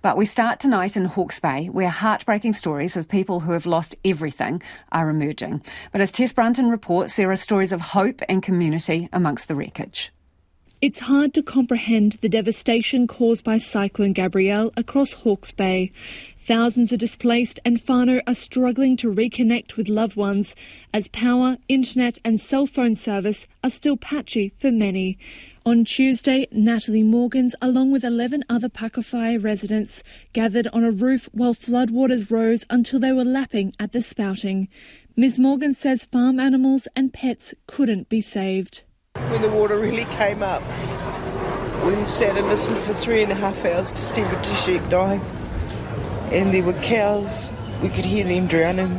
But we start tonight in Hawke's Bay, where heartbreaking stories of people who have lost everything are emerging. But as Tess Brunton reports, there are stories of hope and community amongst the wreckage. It's hard to comprehend the devastation caused by Cyclone Gabrielle across Hawke's Bay. Thousands are displaced and whānau are struggling to reconnect with loved ones as power, internet and cell phone service are still patchy for many. On Tuesday, Natalie Morgans, along with 11 other Pakowhai residents, gathered on a roof while floodwaters rose until they were lapping at the spouting. Ms Morgan says farm animals and pets couldn't be saved when the water really came up. We sat and listened for three and a half hours to 70 sheep dying. And there were cows, we could hear them drowning.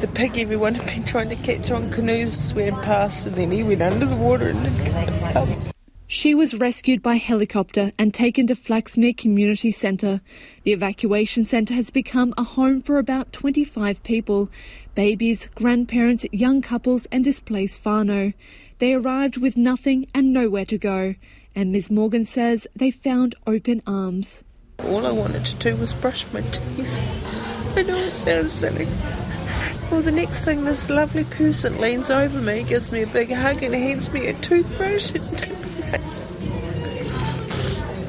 The pig everyone had been trying to catch on canoes swam past and then he went under the water and didn't up. She was rescued by helicopter and taken to Flaxmere Community Centre. The evacuation centre has become a home for about 25 people babies, grandparents, young couples, and displaced whānau. They arrived with nothing and nowhere to go, and Ms. Morgan says they found open arms. All I wanted to do was brush my teeth. I know it sounds silly. Well, the next thing, this lovely person leans over me, gives me a big hug, and hands me a toothbrush.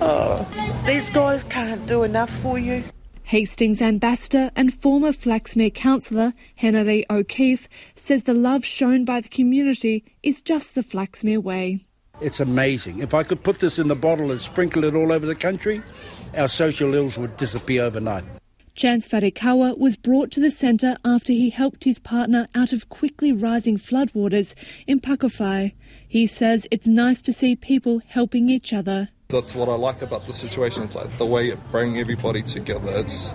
Oh, these guys can't do enough for you. Hastings ambassador and former Flaxmere councillor Henare O'Keefe says the love shown by the community is just the Flaxmere way. It's amazing. If I could put this in the bottle and sprinkle it all over the country, our social ills would disappear overnight. Chance Farikawa was brought to the centre after he helped his partner out of quickly rising floodwaters in Pakowhai. He says it's nice to see people helping each other. That's what I like about the situation. It's like the way it brings everybody together. It's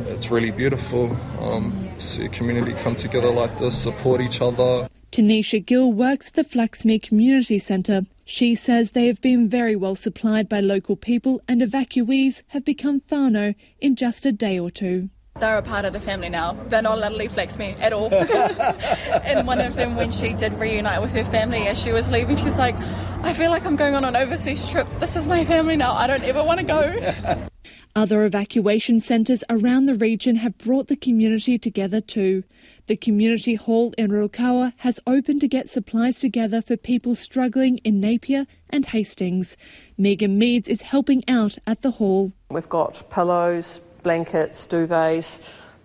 it's really beautiful um, to see a community come together like this, support each other. Tanisha Gill works at the Flaxmere Community Centre. She says they have been very well supplied by local people and evacuees have become whānau in just a day or two. They're a part of the family now. They're not allowed to leave Flaxmere at all. and one of them, when she did reunite with her family as she was leaving, she's like, I feel like I'm going on an overseas trip. This is my family now. I don't ever want to go. Other evacuation centres around the region have brought the community together too. The community hall in Rukawa has opened to get supplies together for people struggling in Napier and Hastings. Megan Meads is helping out at the hall. We've got pillows, blankets, duvets,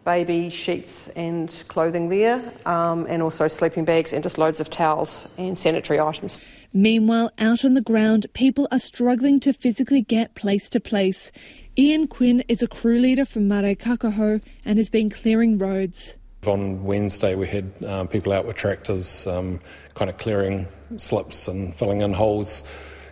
baby sheets and clothing there, um, and also sleeping bags and just loads of towels and sanitary items. Meanwhile, out on the ground, people are struggling to physically get place to place. Ian Quinn is a crew leader from Marae Kakoho and has been clearing roads. On Wednesday, we had um, people out with tractors, um, kind of clearing slips and filling in holes,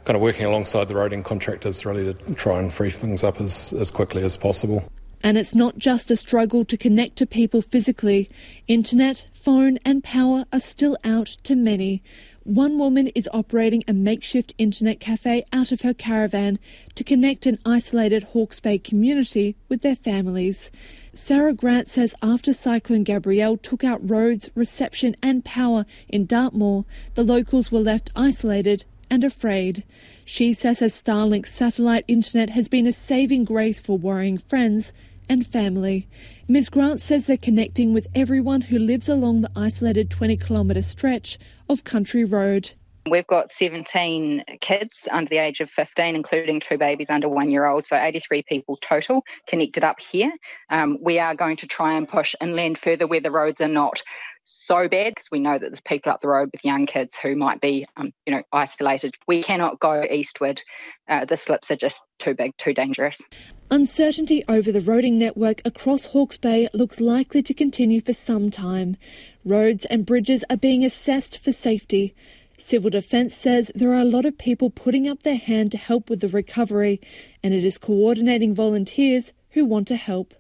kind of working alongside the roading contractors, really to try and free things up as, as quickly as possible. And it's not just a struggle to connect to people physically. Internet, phone, and power are still out to many. One woman is operating a makeshift internet cafe out of her caravan to connect an isolated Hawke's Bay community with their families. Sarah Grant says after Cyclone Gabrielle took out roads, reception, and power in Dartmoor, the locals were left isolated and afraid. She says her Starlink satellite internet has been a saving grace for worrying friends and family. Ms. Grant says they're connecting with everyone who lives along the isolated 20 kilometre stretch of Country Road. We've got 17 kids under the age of 15, including two babies under one year old, so 83 people total connected up here. Um, we are going to try and push inland further where the roads are not so bad because we know that there's people up the road with young kids who might be, um, you know, isolated. We cannot go eastward. Uh, the slips are just too big, too dangerous. Uncertainty over the roading network across Hawke's Bay looks likely to continue for some time. Roads and bridges are being assessed for safety. Civil Defence says there are a lot of people putting up their hand to help with the recovery, and it is coordinating volunteers who want to help.